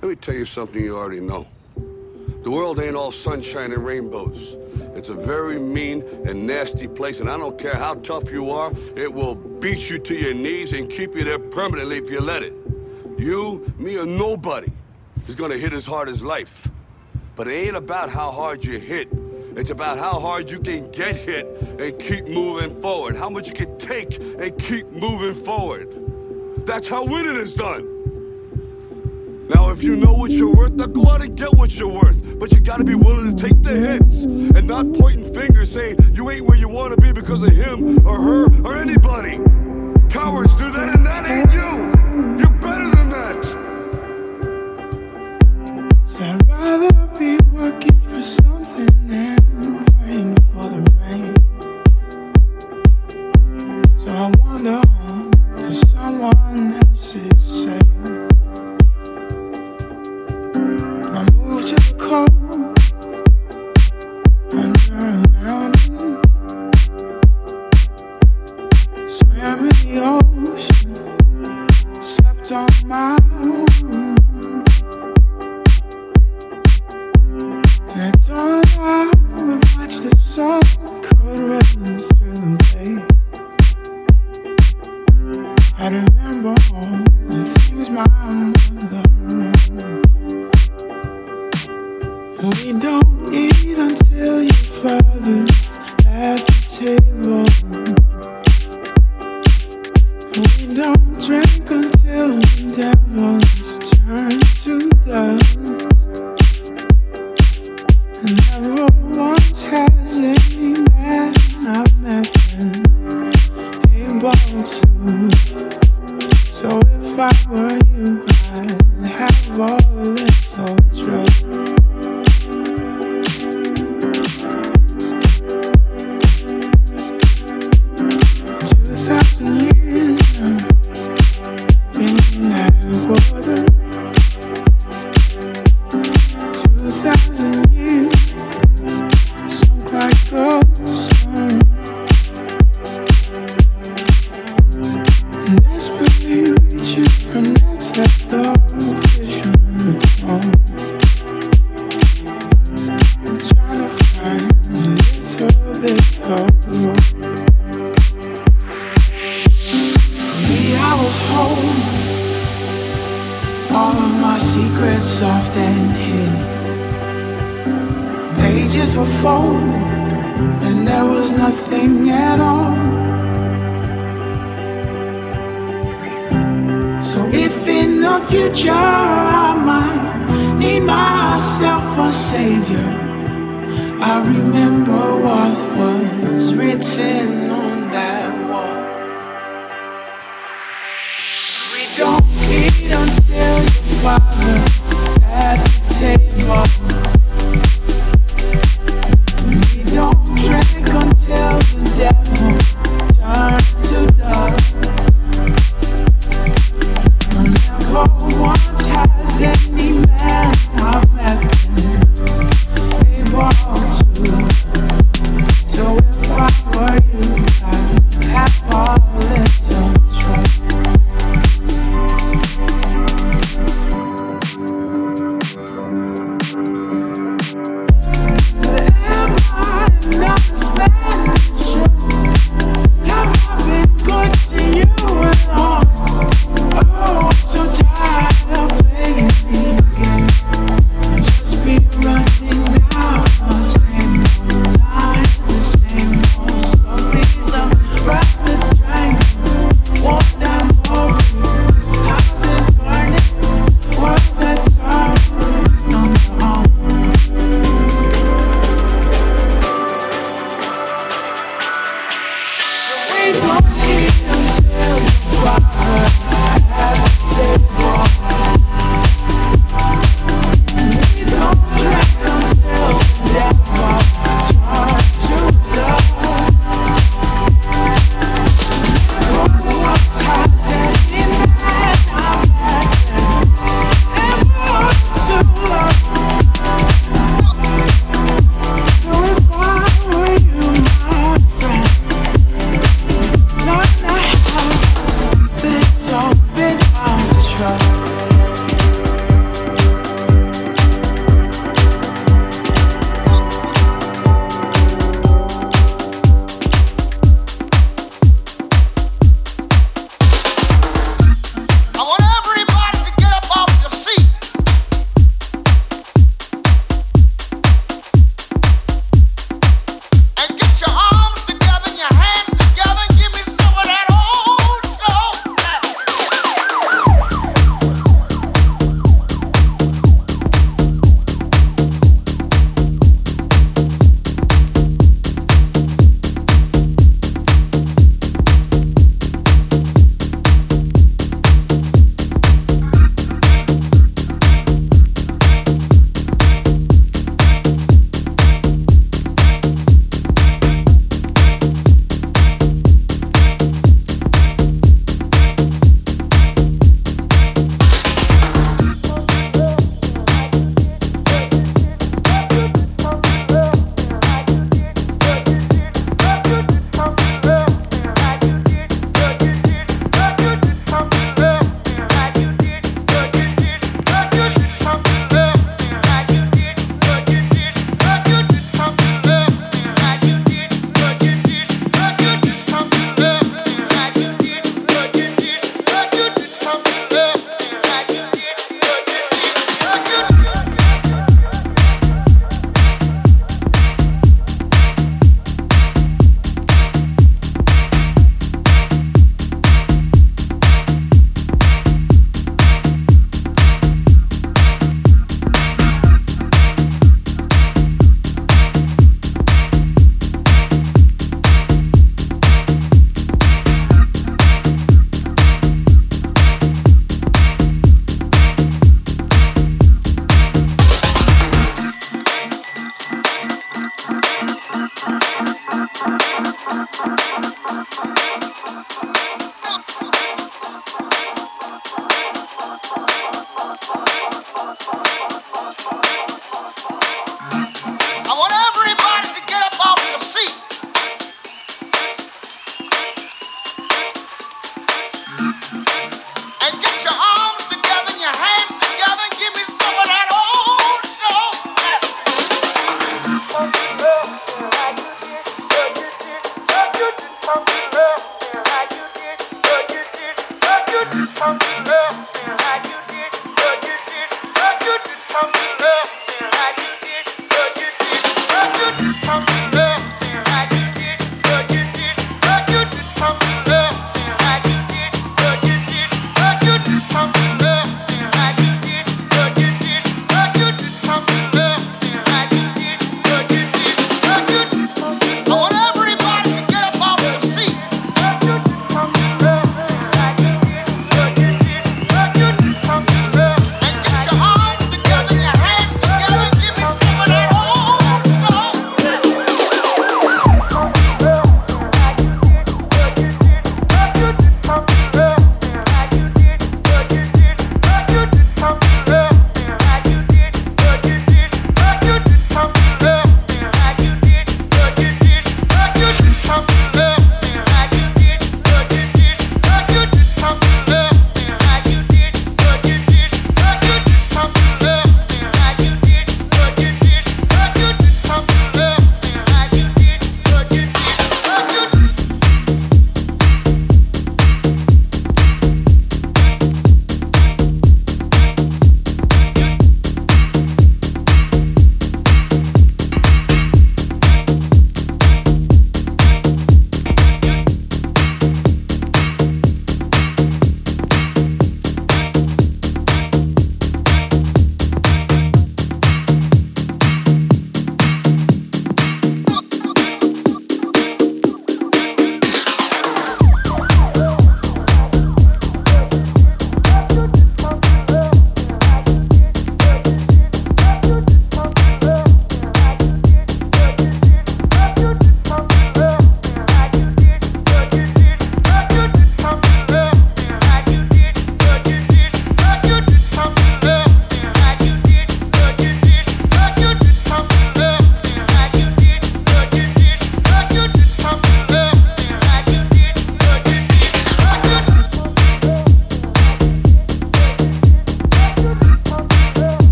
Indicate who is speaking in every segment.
Speaker 1: Let me tell you something you already know. The world ain't all sunshine and rainbows. It's a very mean and nasty place, and I don't care how tough you are, it will beat you to your knees and keep you there permanently if you let it. You, me, or nobody is gonna hit as hard as life. But it ain't about how hard you hit. It's about how hard you can get hit and keep moving forward. How much you can take and keep moving forward. That's how winning is done. Now, if you know what you're worth, now go out and get what you're worth. But you gotta be willing to take the hits and not pointing fingers saying you ain't where you wanna be because of him or her or anybody. Cowards do that, and that ain't you. You're better than that.
Speaker 2: So I'd rather be working for something than praying for the rain. So I wander to someone else's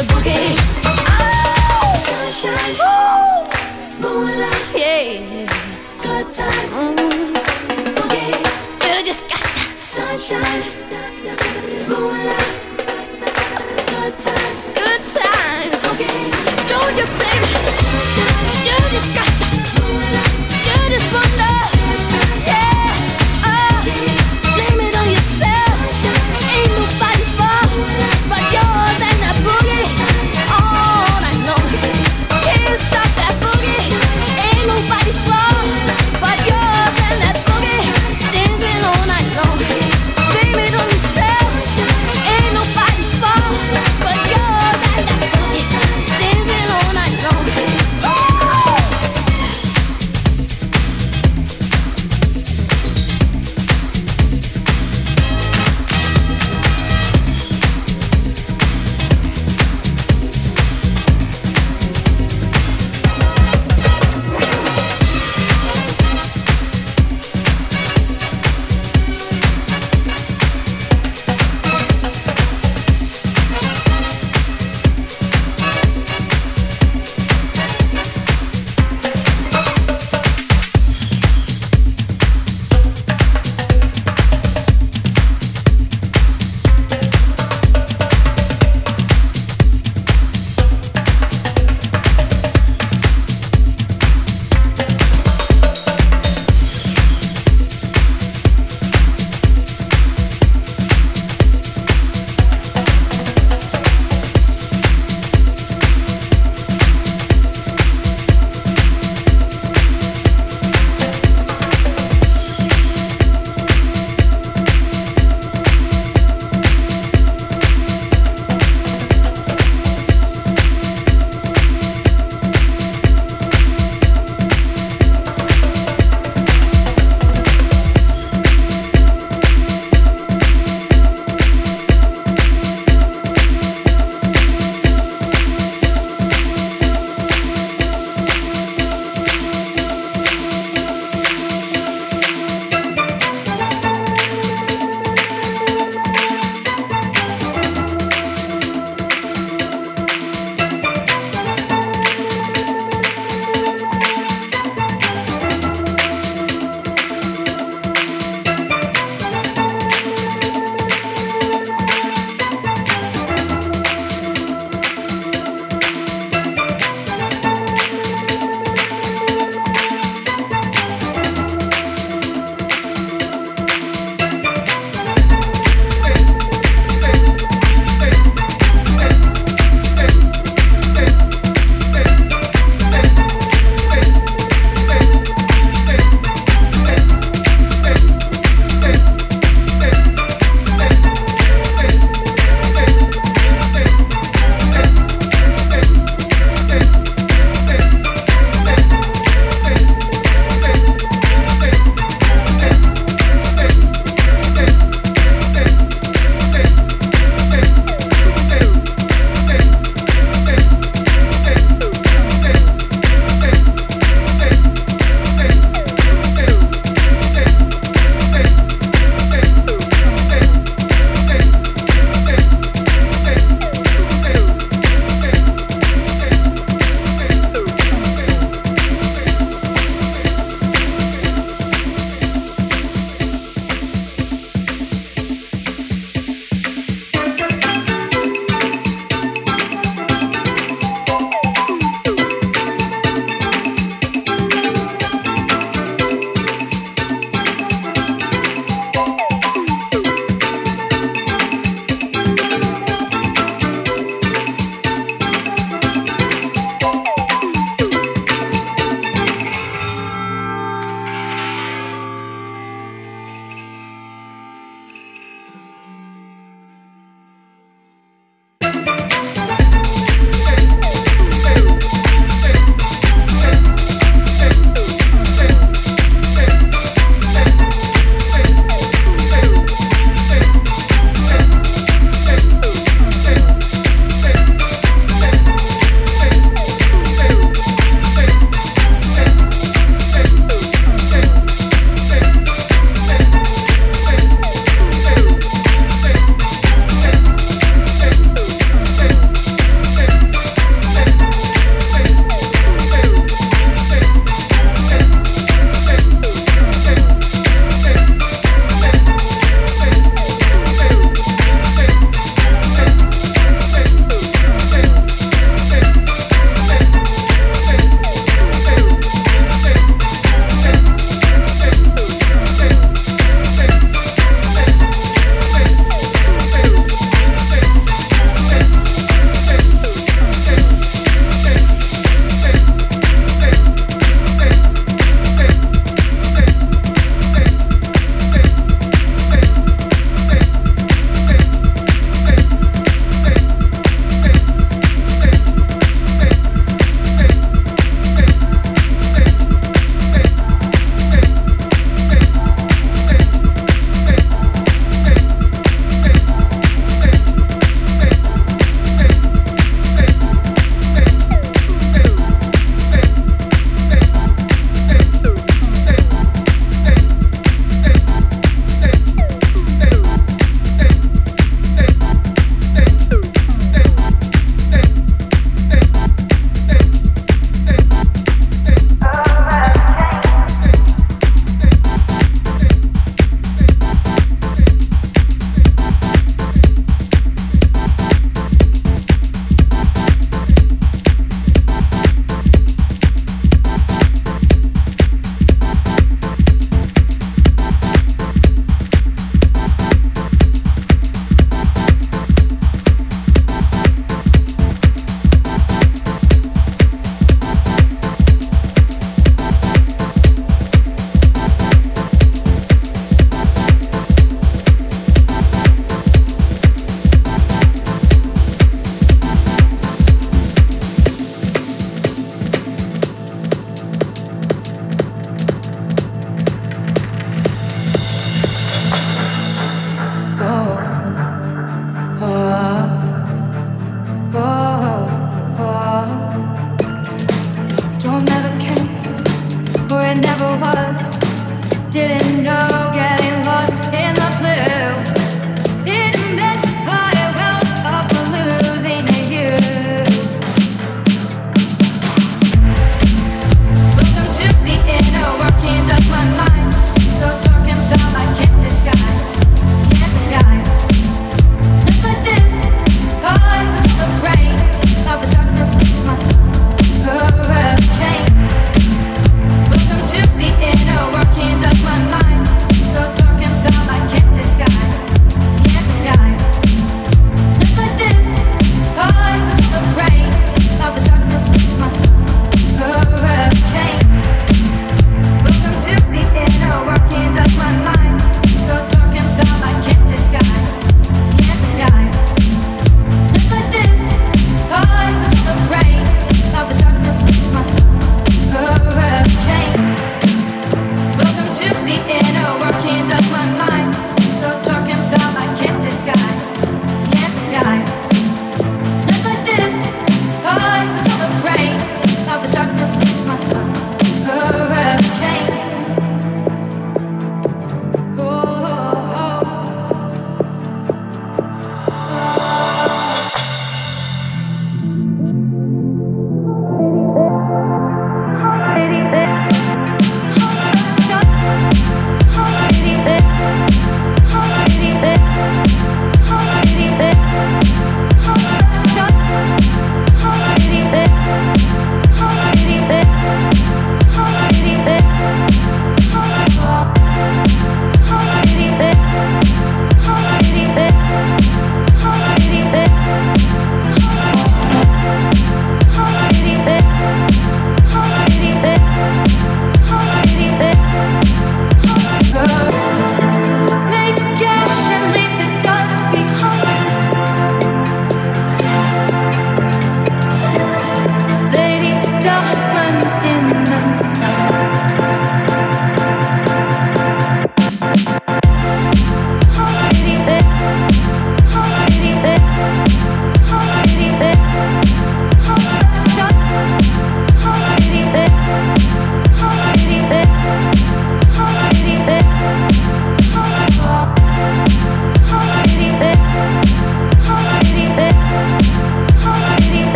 Speaker 2: the boogie. Oh, yeah, good times, mm-hmm. boogie. Just got that. Good times, good times, boogie. Don't you baby, sunshine, just got.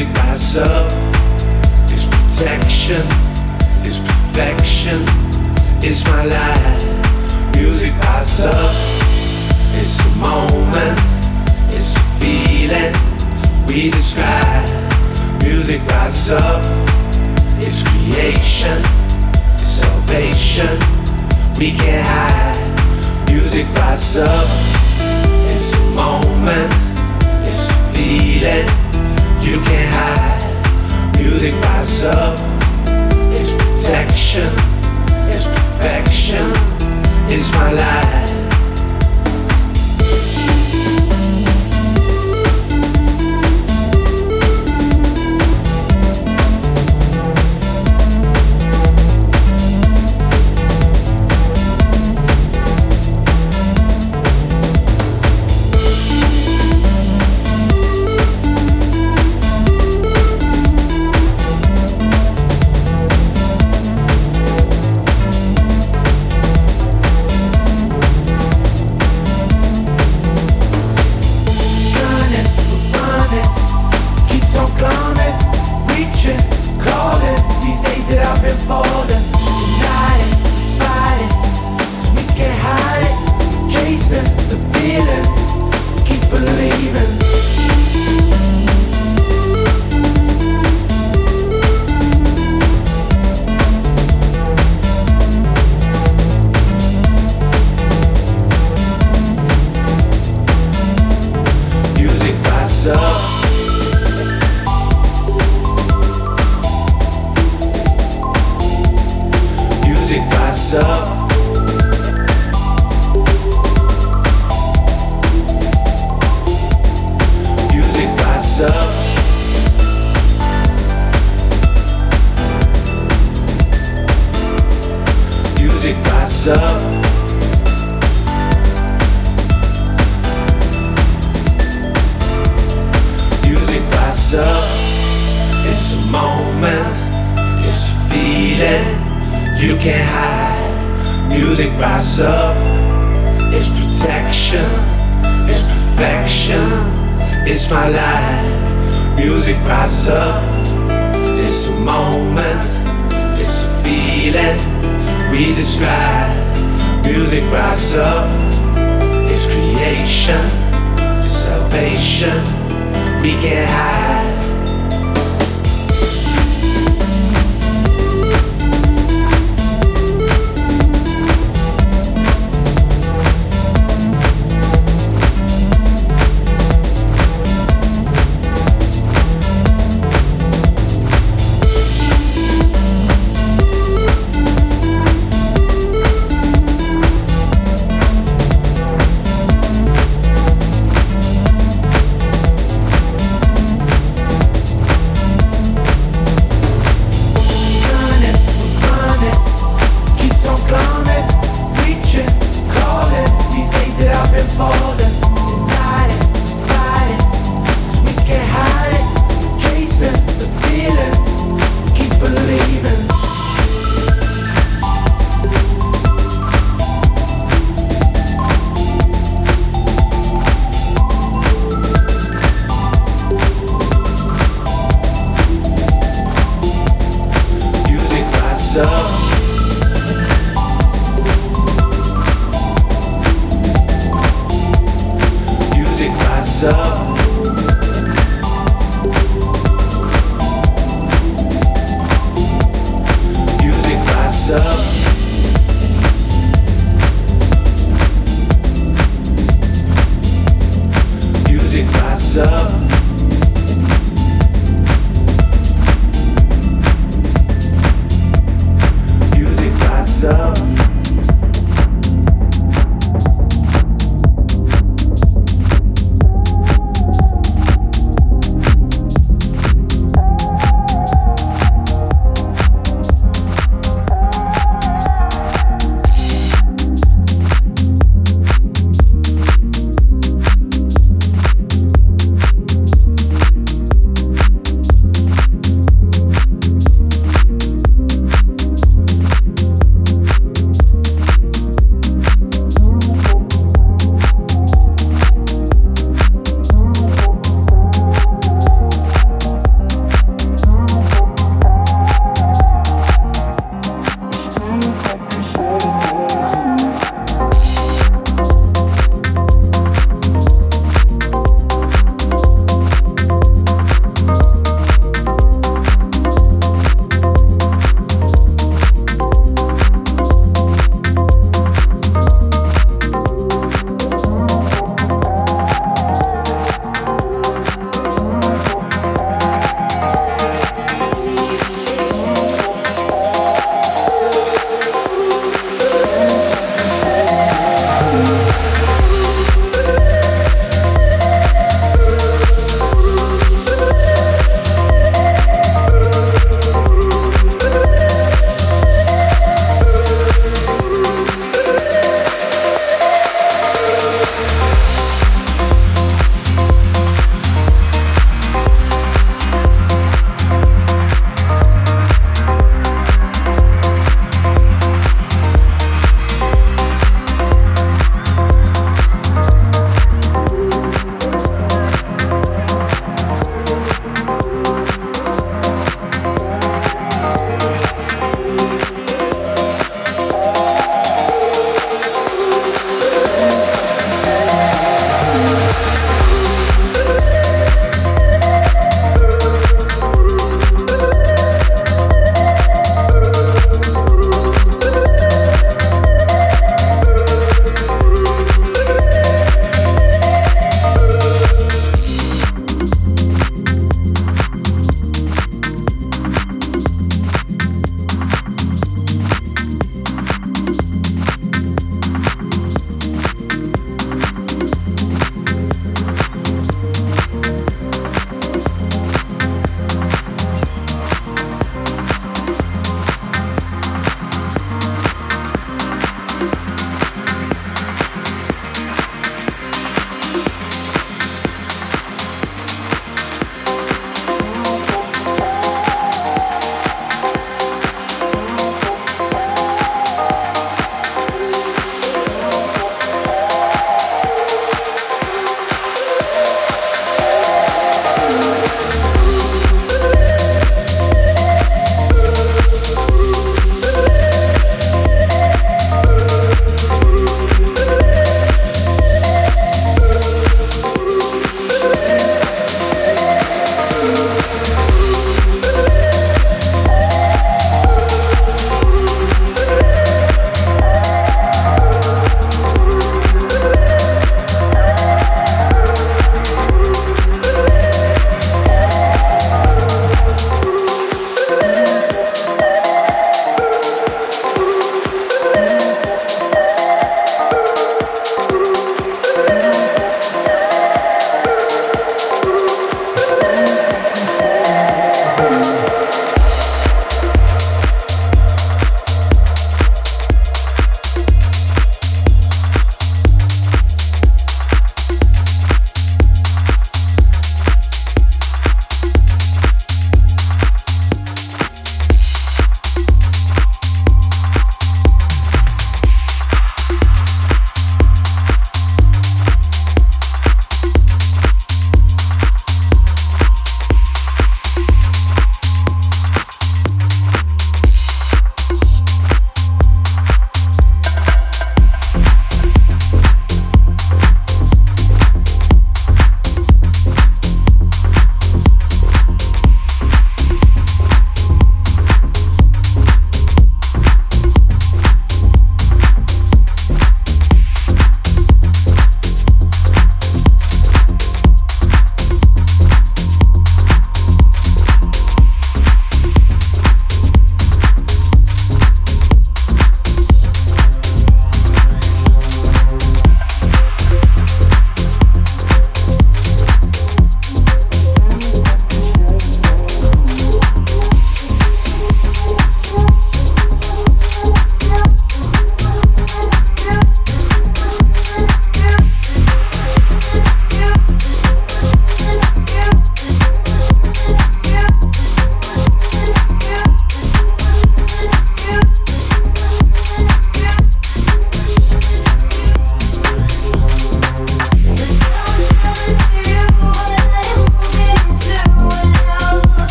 Speaker 2: Music rises up. It's protection. It's perfection. It's my life music up. It's a
Speaker 3: moment, it's a feeling we describe. Music rises up. It's creation, it's salvation. We can't hide. Music up. It's a moment, it's a feeling you can't hide. Music rises up. It's protection, it's perfection It's my life. love is protection, is perfection, is my life. Music rises up, it's a moment, it's a feeling we describe. Music rises up, it's creation, salvation, we can't hide.